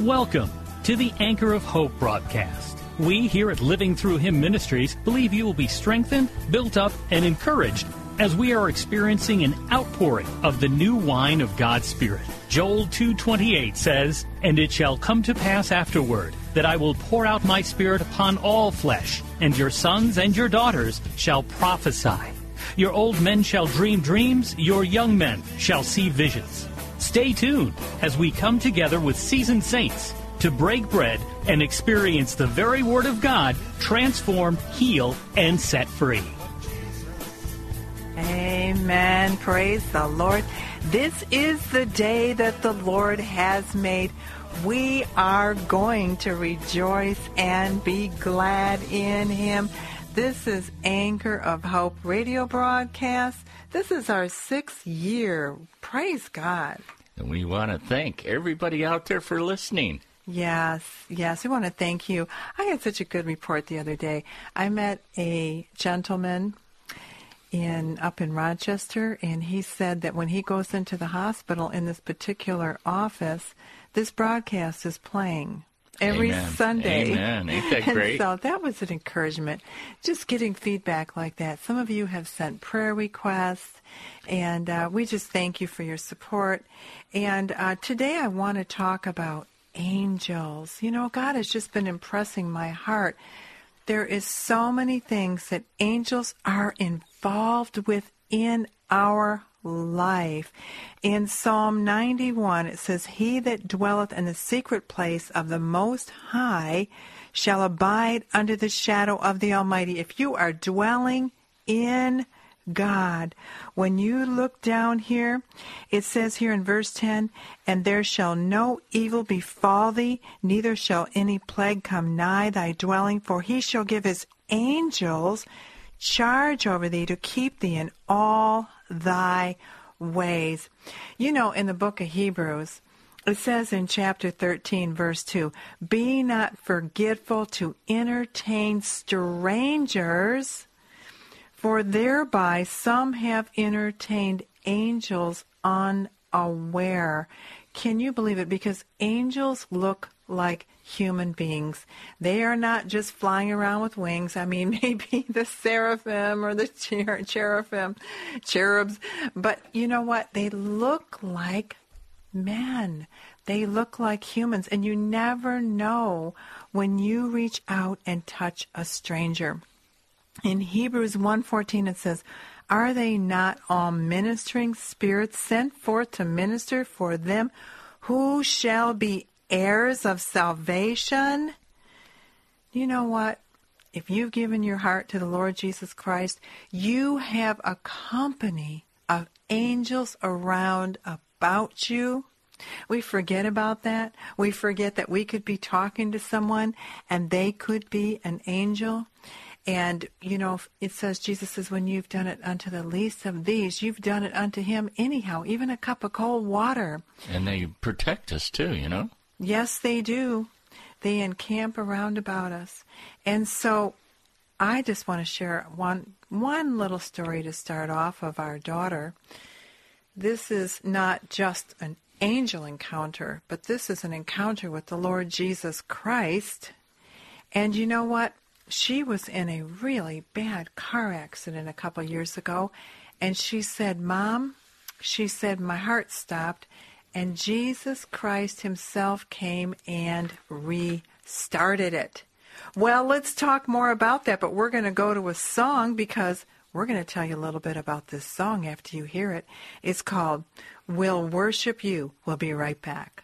Welcome to the Anchor of Hope broadcast. We here at Living Through Him Ministries believe you will be strengthened, built up, and encouraged as we are experiencing an outpouring of the new wine of God's Spirit. Joel 2:28 says, "And it shall come to pass afterward that I will pour out my spirit upon all flesh, and your sons and your daughters shall prophesy. Your old men shall dream dreams, your young men shall see visions." Stay tuned as we come together with seasoned saints to break bread and experience the very Word of God transform, heal, and set free. Amen. Praise the Lord. This is the day that the Lord has made. We are going to rejoice and be glad in Him. This is Anchor of Hope radio broadcast. This is our sixth year. Praise God. And we want to thank everybody out there for listening. Yes, yes, we want to thank you. I had such a good report the other day. I met a gentleman in up in Rochester and he said that when he goes into the hospital in this particular office, this broadcast is playing every Amen. Sunday. Amen. Ain't that And great? so that was an encouragement. Just getting feedback like that. Some of you have sent prayer requests, and uh, we just thank you for your support. And uh, today I want to talk about angels. You know, God has just been impressing my heart. There is so many things that angels are involved with in our life. In Psalm 91, it says, He that dwelleth in the secret place of the Most High shall abide under the shadow of the Almighty. If you are dwelling in God. When you look down here, it says here in verse 10, And there shall no evil befall thee, neither shall any plague come nigh thy dwelling, for he shall give his angels charge over thee to keep thee in all thy ways. You know, in the book of Hebrews, it says in chapter 13, verse 2 Be not forgetful to entertain strangers, for thereby some have entertained angels unaware. Can you believe it? Because angels look like human beings. They are not just flying around with wings. I mean, maybe the seraphim or the cher- cherubim, cherubs. But you know what? They look like men. They look like humans. And you never know when you reach out and touch a stranger. In Hebrews 1:14 it says, "Are they not all ministering spirits sent forth to minister for them who shall be heirs of salvation?" You know what? If you've given your heart to the Lord Jesus Christ, you have a company of angels around about you. We forget about that. We forget that we could be talking to someone and they could be an angel. And, you know, it says, Jesus says, when you've done it unto the least of these, you've done it unto him anyhow, even a cup of cold water. And they protect us too, you know? Yes, they do. They encamp around about us. And so I just want to share one one little story to start off of our daughter. This is not just an angel encounter, but this is an encounter with the Lord Jesus Christ. And you know what? She was in a really bad car accident a couple years ago, and she said, "Mom," she said, "my heart stopped." And Jesus Christ Himself came and restarted it. Well, let's talk more about that, but we're going to go to a song because we're going to tell you a little bit about this song after you hear it. It's called We'll Worship You. We'll be right back.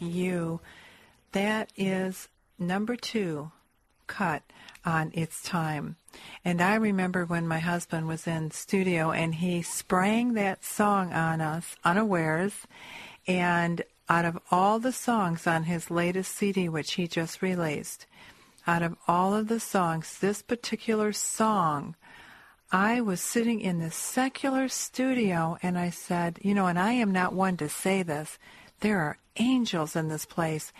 You. That is number two, cut on its time. And I remember when my husband was in studio and he sprang that song on us unawares. And out of all the songs on his latest CD, which he just released, out of all of the songs, this particular song I was sitting in the secular studio and I said, you know, and I am not one to say this, there are angels in this place.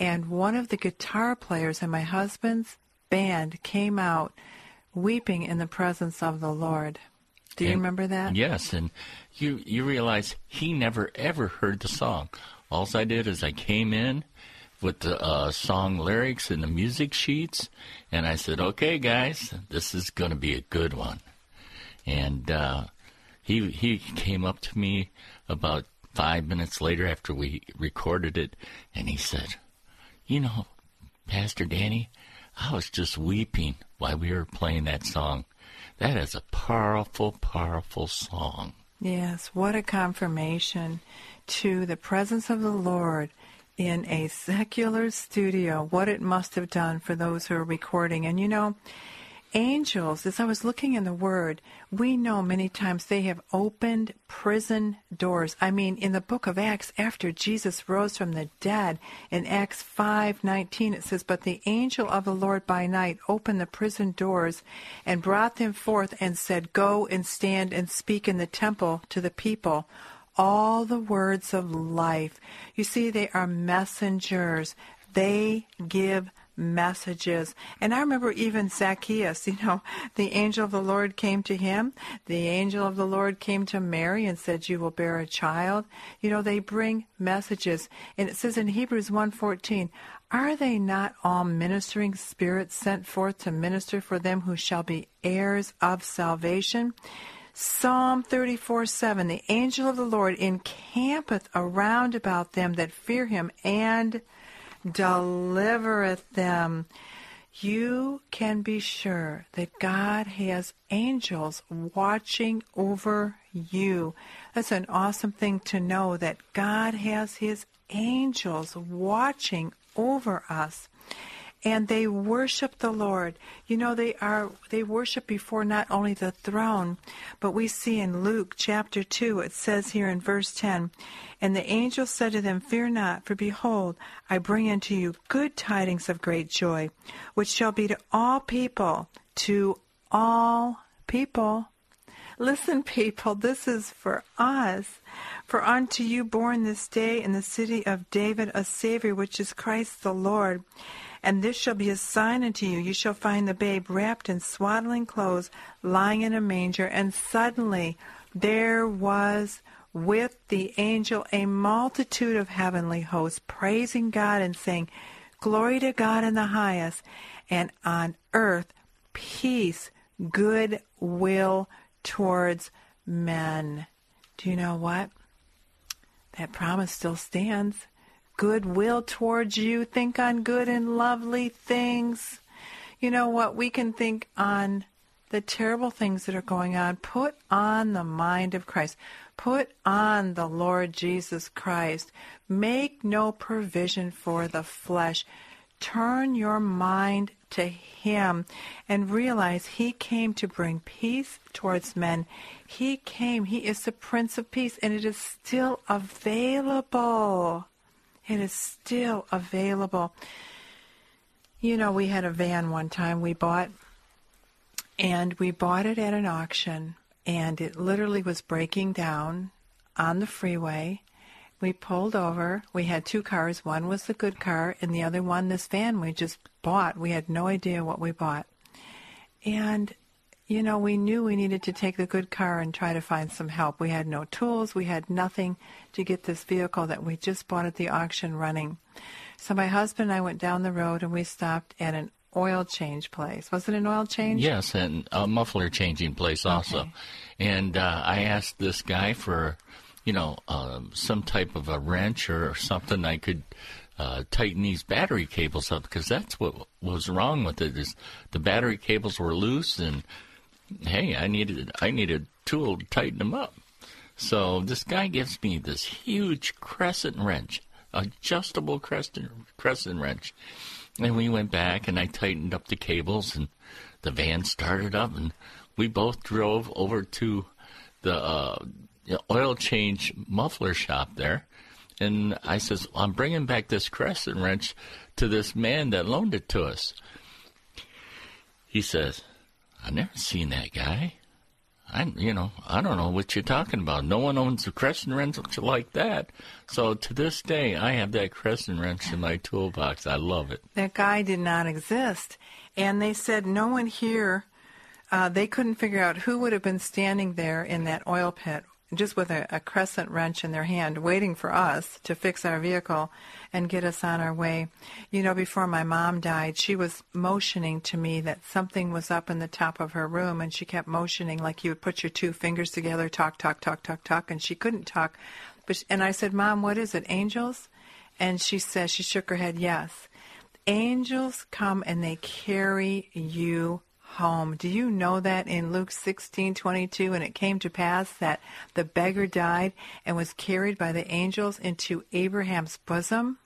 And one of the guitar players in my husband's band came out weeping in the presence of the Lord. Do you And- remember that? Yes, and you you realize he never ever heard the song. All I did is I came in with the uh, song lyrics and the music sheets, and I said, "Okay, guys, this is going to be a good one." And uh, he he came up to me about five minutes later after we recorded it, and he said, "You know, Pastor Danny, I was just weeping while we were playing that song. That is a powerful, powerful song." Yes, what a confirmation to the presence of the Lord in a secular studio, what it must have done for those who are recording. And you know, angels, as I was looking in the Word, we know many times they have opened prison doors. I mean, in the book of Acts, after Jesus rose from the dead, in Acts 5:19 it says, "But the angel of the Lord by night opened the prison doors and brought them forth and said, Go and stand and speak in the temple to the people." All the words of life. You see, they are messengers. They give messages. And I remember even Zacchaeus, you know, the angel of the Lord came to him. The angel of the Lord came to Mary and said, You will bear a child. You know, they bring messages. And it says in Hebrews 1.14, Are they not all ministering spirits sent forth to minister for them who shall be heirs of salvation? Psalm 34 7 The angel of the Lord encampeth around about them that fear him and delivereth them. You can be sure that God has angels watching over you. That's an awesome thing to know that God has his angels watching over us and they worship the Lord. You know they are they worship before not only the throne, but we see in Luke chapter 2 it says here in verse 10, and the angel said to them, Fear not, for behold, I bring unto you good tidings of great joy, which shall be to all people, to all people. Listen, people, this is for us. For unto you born this day in the city of David a Savior, which is Christ the Lord. And this shall be a sign unto you. You shall find the babe wrapped in swaddling clothes, lying in a manger. And suddenly there was with the angel a multitude of heavenly hosts praising God and saying, Glory to God in the highest, and on earth peace, good will towards men. Do you know what? That promise still stands. Goodwill towards you. Think on good and lovely things. You know what? We can think on the terrible things that are going on. Put on the mind of Christ. Put on the Lord Jesus Christ. Make no provision for the flesh. Turn your mind to Him and realize He came to bring peace towards men. He came. He is the Prince of Peace, and it is still available. It is still available. You know, we had a van one time we bought, and we bought it at an auction, and it literally was breaking down on the freeway. We pulled over. We had two cars. One was the good car, and the other one, this van we just bought. We had no idea what we bought. And, you know, we knew we needed to take the good car and try to find some help. We had no tools. We had nothing to get this vehicle that we just bought at the auction running. So my husband and I went down the road and we stopped at an oil change place. Was it an oil change? Yes, and a muffler changing place also. Okay. And uh, I asked this guy for, you know, um, some type of a wrench or something I could uh, tighten these battery cables up because that's what was wrong with it. Is the battery cables were loose and hey, I needed I needed a tool to tighten them up. So this guy gives me this huge crescent wrench, adjustable crescent crescent wrench. And we went back and I tightened up the cables and the van started up and we both drove over to the uh, oil change muffler shop there. And I says, I'm bringing back this crescent wrench to this man that loaned it to us. He says, I've never seen that guy. I, you know, I don't know what you're talking about. No one owns a crescent wrench like that. So to this day, I have that crescent wrench in my toolbox. I love it. That guy did not exist. And they said no one here, uh, they couldn't figure out who would have been standing there in that oil pit just with a, a crescent wrench in their hand, waiting for us to fix our vehicle and get us on our way. You know, before my mom died, she was motioning to me that something was up in the top of her room, and she kept motioning like you would put your two fingers together, talk, talk, talk, talk, talk, and she couldn't talk. But she, and I said, "Mom, what is it? Angels?" And she said, she shook her head, "Yes." Angels come and they carry you home. Do you know that in Luke 16:22 and it came to pass that the beggar died and was carried by the angels into Abraham's bosom?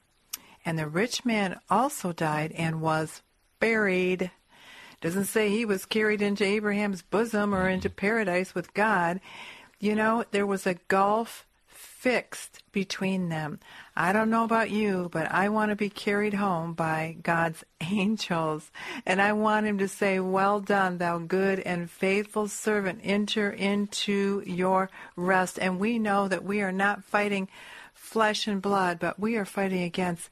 And the rich man also died and was buried. Doesn't say he was carried into Abraham's bosom or into paradise with God. You know, there was a gulf fixed between them. I don't know about you, but I want to be carried home by God's angels. And I want him to say, Well done, thou good and faithful servant. Enter into your rest. And we know that we are not fighting flesh and blood, but we are fighting against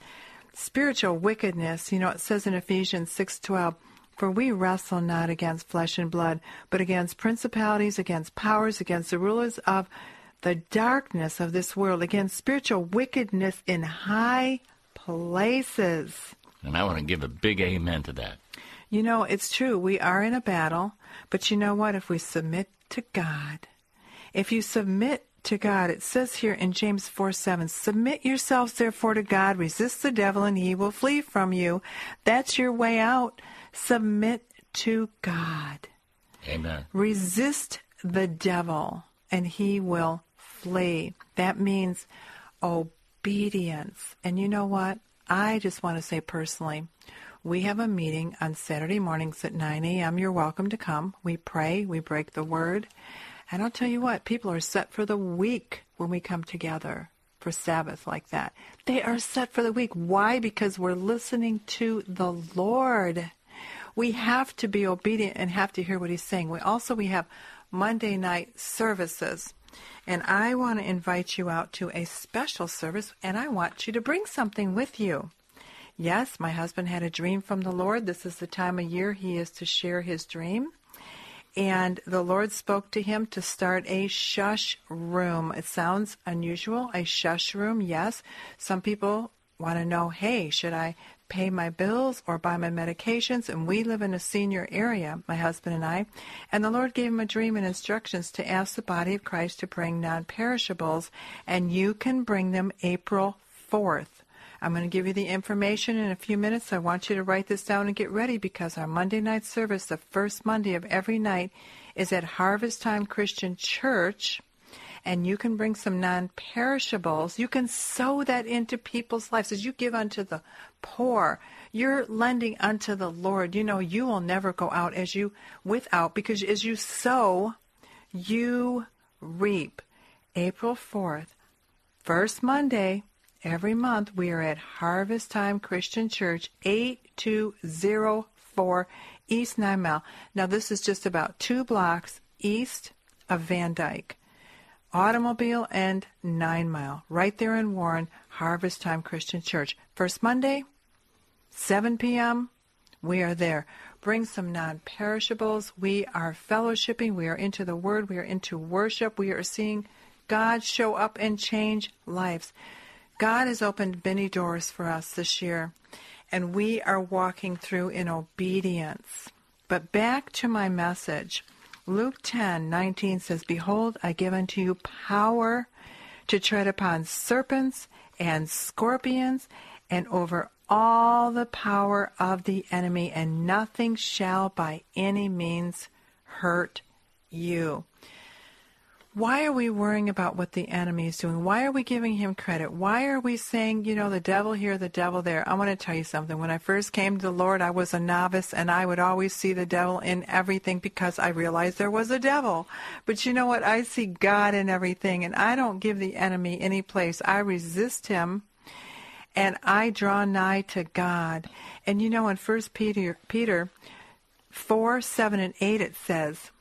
spiritual wickedness. You know, it says in Ephesians 6:12, for we wrestle not against flesh and blood, but against principalities, against powers, against the rulers of the darkness of this world, against spiritual wickedness in high places. And I want to give a big amen to that. You know, it's true. We are in a battle, but you know what? If we submit to God, if you submit to God, it says here in James 4 7, submit yourselves therefore to God, resist the devil, and he will flee from you. That's your way out. Submit to God. Amen. Resist the devil, and he will flee. That means obedience. And you know what? I just want to say personally, we have a meeting on Saturday mornings at 9 a.m. You're welcome to come. We pray, we break the word. And I'll tell you what, people are set for the week when we come together for Sabbath like that. They are set for the week. Why? Because we're listening to the Lord. We have to be obedient and have to hear what he's saying. We also we have Monday night services. And I want to invite you out to a special service, and I want you to bring something with you. Yes, my husband had a dream from the Lord. This is the time of year he is to share his dream. and the Lord spoke to him to start a shush room. It sounds unusual, a shush room, yes. Some people want to know, hey, should I pay my bills or buy my medications. And we live in a senior area, my husband and I. And the Lord gave him a dream and instructions to ask the body of Christ to bring non perishables. And you can bring them April 4th. I'm going to give you the information in a few minutes. I want you to write this down and get ready because our Monday night service, the first Monday of every night, is at Harvest Time Christian Church and you can bring some non-perishables. You can sow that into people's lives as you give unto the poor. You're lending unto the Lord. You know you will never go out as you without because as you sow, you reap. April 4th, first Monday every month, we are at Harvest Time Christian Church, 8204 East Nine Mile. Now, this is just about two blocks east of Van Dyke. Automobile and Nine Mile, right there in Warren, Harvest Time Christian Church. First Monday, 7 p.m., we are there. Bring some non perishables. We are fellowshipping. We are into the Word. We are into worship. We are seeing God show up and change lives. God has opened many doors for us this year, and we are walking through in obedience. But back to my message. Luke 10:19 says, "Behold, I give unto you power to tread upon serpents and scorpions and over all the power of the enemy, and nothing shall by any means hurt you." Why are we worrying about what the enemy is doing? Why are we giving him credit? Why are we saying, you know, the devil here, the devil there? I want to tell you something. When I first came to the Lord, I was a novice and I would always see the devil in everything because I realized there was a devil. But you know what? I see God in everything and I don't give the enemy any place. I resist him and I draw nigh to God. And you know, in First Peter, Peter 4, 7, and 8, it says,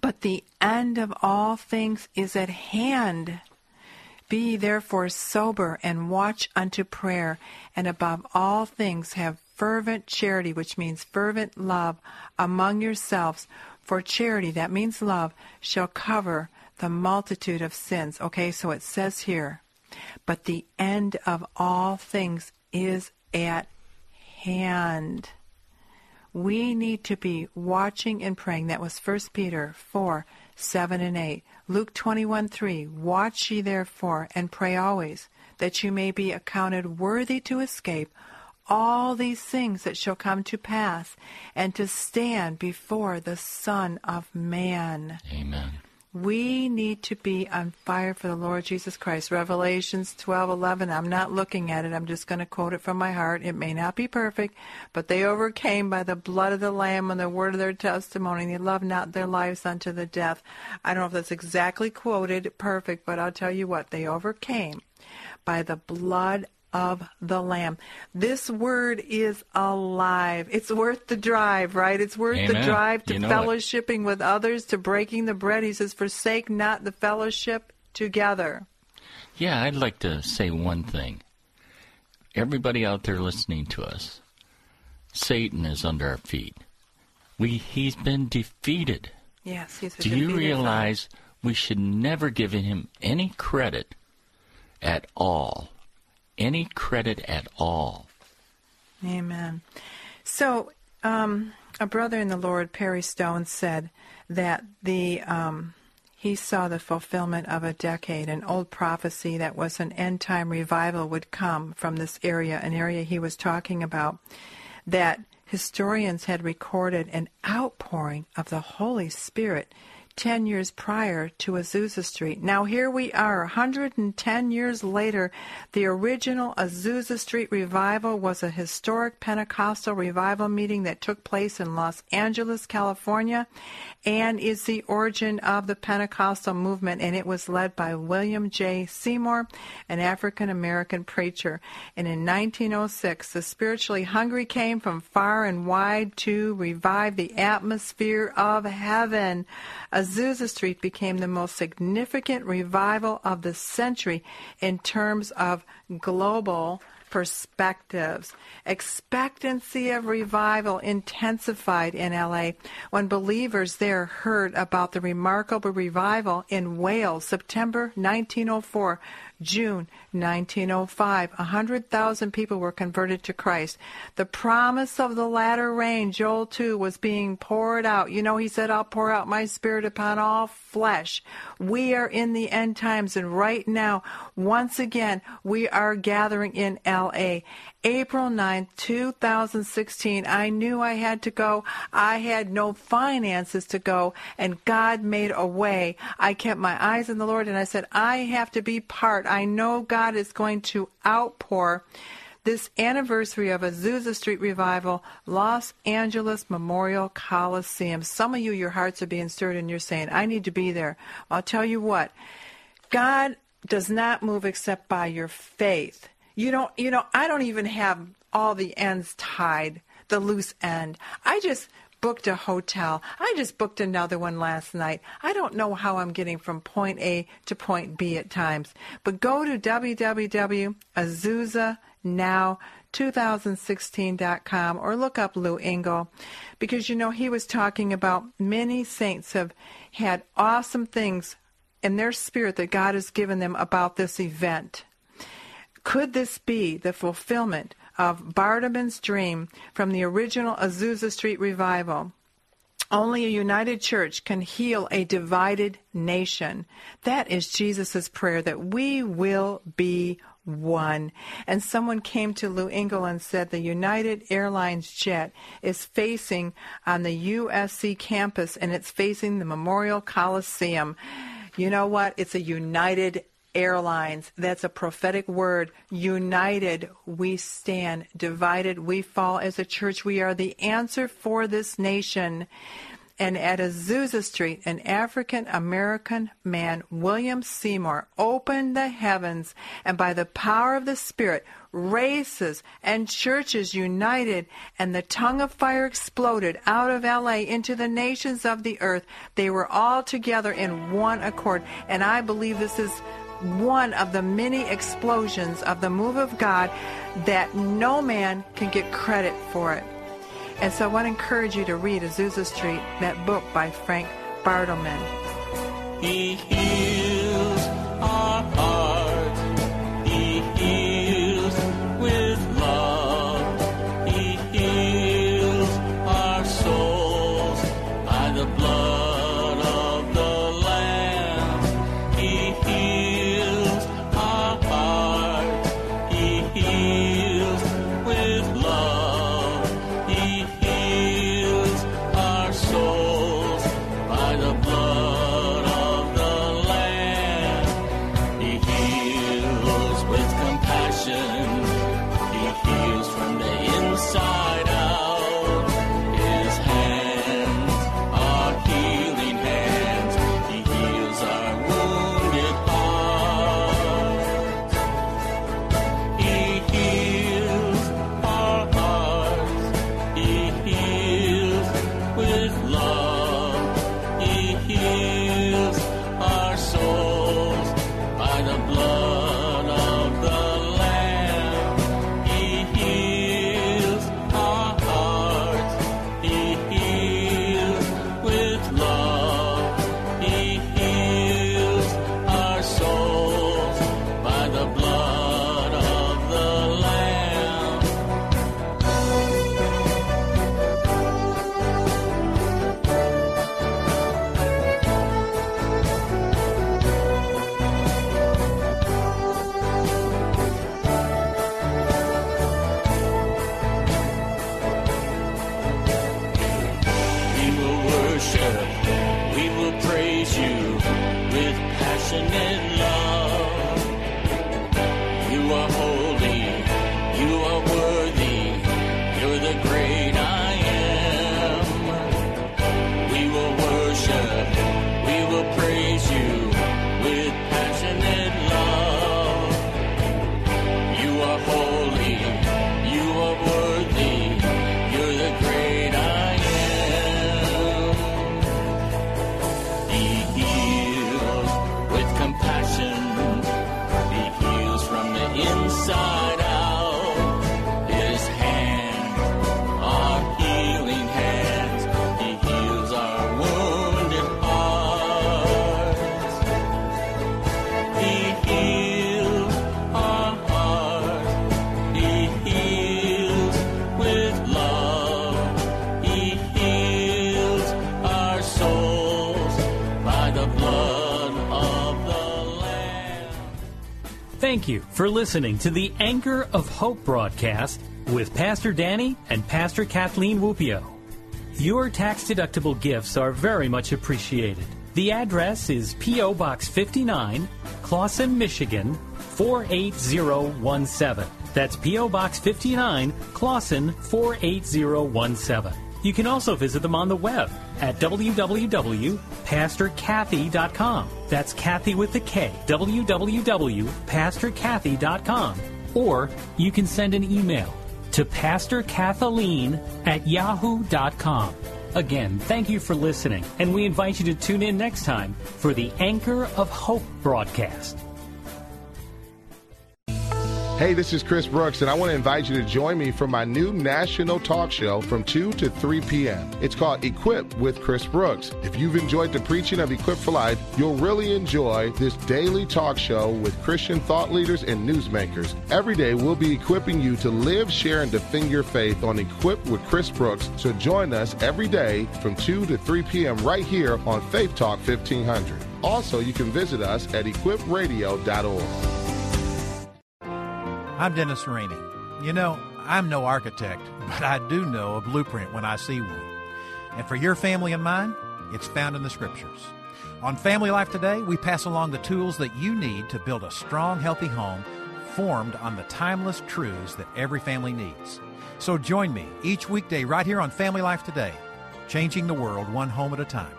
but the end of all things is at hand. Be therefore sober and watch unto prayer, and above all things have fervent charity, which means fervent love, among yourselves. For charity, that means love, shall cover the multitude of sins. Okay, so it says here, but the end of all things is at hand we need to be watching and praying. That was 1 Peter 4 7 and 8. Luke 21 3. Watch ye therefore and pray always, that you may be accounted worthy to escape all these things that shall come to pass, and to stand before the Son of Man. Amen. We need to be on fire for the Lord Jesus Christ. Revelations 12:11. I'm not looking at it. I'm just going to quote it from my heart. It may not be perfect, but they overcame by the blood of the lamb and the word of their testimony. They loved not their lives unto the death. I don't know if that's exactly quoted perfect, but I'll tell you what, they overcame by the blood of the Lamb. This word is alive. It's worth the drive, right? It's worth Amen. the drive to You know fellowshipping with others, to breaking the bread. He says, Forsake not the fellowship together. Yeah, I'd like to say one thing. Everybody out there listening to us, Satan is under our feet. We he's been defeated. Yes, he's Do you realize we should never give him any credit at all? Any credit at all. Amen. So, um, a brother in the Lord, Perry Stone, said that the um, he saw the fulfillment of a decade, an old prophecy that was an end time revival would come from this area, an area he was talking about, that historians had recorded an outpouring of the Holy Spirit 10 years prior to Azusa Street. Now here we are, 110 years later. The original Azusa Street revival was a historic Pentecostal revival meeting that took place in Los Angeles, California, and is the origin of the Pentecostal movement, and it was led by William J. Seymour, an African American preacher. And in 1906, the spiritually hungry came from far and wide to revive the atmosphere of heaven. Street became the most significant revival of the century in terms of global perspectives. Expectancy of revival intensified in LA when believers there heard about the remarkable revival in Wales, September 1904 June 1905, 100,000 people were converted to Christ. The promise of the latter rain, Joel 2, was being poured out. You know, he said, I'll pour out my spirit upon all flesh. We are in the end times, and right now, once again, we are gathering in LA. April 9, 2016, I knew I had to go. I had no finances to go, and God made a way. I kept my eyes on the Lord, and I said, I have to be part. I know God is going to outpour this anniversary of Azusa Street Revival, Los Angeles Memorial Coliseum. Some of you, your hearts are being stirred and you're saying, I need to be there. I'll tell you what, God does not move except by your faith. You don't, you know, I don't even have all the ends tied, the loose end. I just booked a hotel. I just booked another one last night. I don't know how I'm getting from point A to point B at times. But go to www.azusanow2016.com or look up Lou Engle because you know he was talking about many saints have had awesome things in their spirit that God has given them about this event. Could this be the fulfillment of Bartleman's dream from the original Azusa Street revival? Only a united church can heal a divided nation. That is Jesus' prayer that we will be one. And someone came to Lou Engle and said the United Airlines jet is facing on the USC campus and it's facing the Memorial Coliseum. You know what? It's a United airlines. That's a prophetic word. United, we stand. Divided, we fall. As a church, we are the answer for this nation. And at Azusa Street, an African American man, William Seymour, opened the heavens, and by the power of the Spirit, races and churches united, and the tongue of fire exploded out of LA into the nations of the earth. They were all together in one accord. And I believe this is one of the many explosions of the move of God that no man can get credit for it. And so I want to encourage you to read Azusa Street, that book by Frank Bartleman. He heals our. For listening to the Anchor of Hope broadcast with Pastor Danny and Pastor Kathleen Wupio. Your tax deductible gifts are very much appreciated. The address is P.O. Box 59, Clawson, Michigan 48017. That's P.O. Box 59, Clawson 48017. You can also visit them on the web at www.pastorkathy.com. That's Kathy with the K. www.pastorkathy.com. Or you can send an email to pastorkathleen at yahoo.com. Again, thank you for listening, and we invite you to tune in next time for the Anchor of Hope broadcast. Hey, this is Chris Brooks, and I want to invite you to join me for my new national talk show from 2 to 3 p.m. It's called Equip with Chris Brooks. If you've enjoyed the preaching of Equip for Life, you'll really enjoy this daily talk show with Christian thought leaders and newsmakers. Every day, we'll be equipping you to live, share, and defend your faith on Equip with Chris Brooks. So join us every day from 2 to 3 p.m. right here on Faith Talk 1500. Also, you can visit us at equipradio.org. I'm Dennis Rainey. You know, I'm no architect, but I do know a blueprint when I see one. And for your family and mine, it's found in the scriptures. On Family Life Today, we pass along the tools that you need to build a strong, healthy home formed on the timeless truths that every family needs. So join me each weekday right here on Family Life Today, changing the world one home at a time.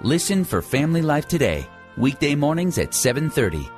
Listen for Family Life Today, weekday mornings at 730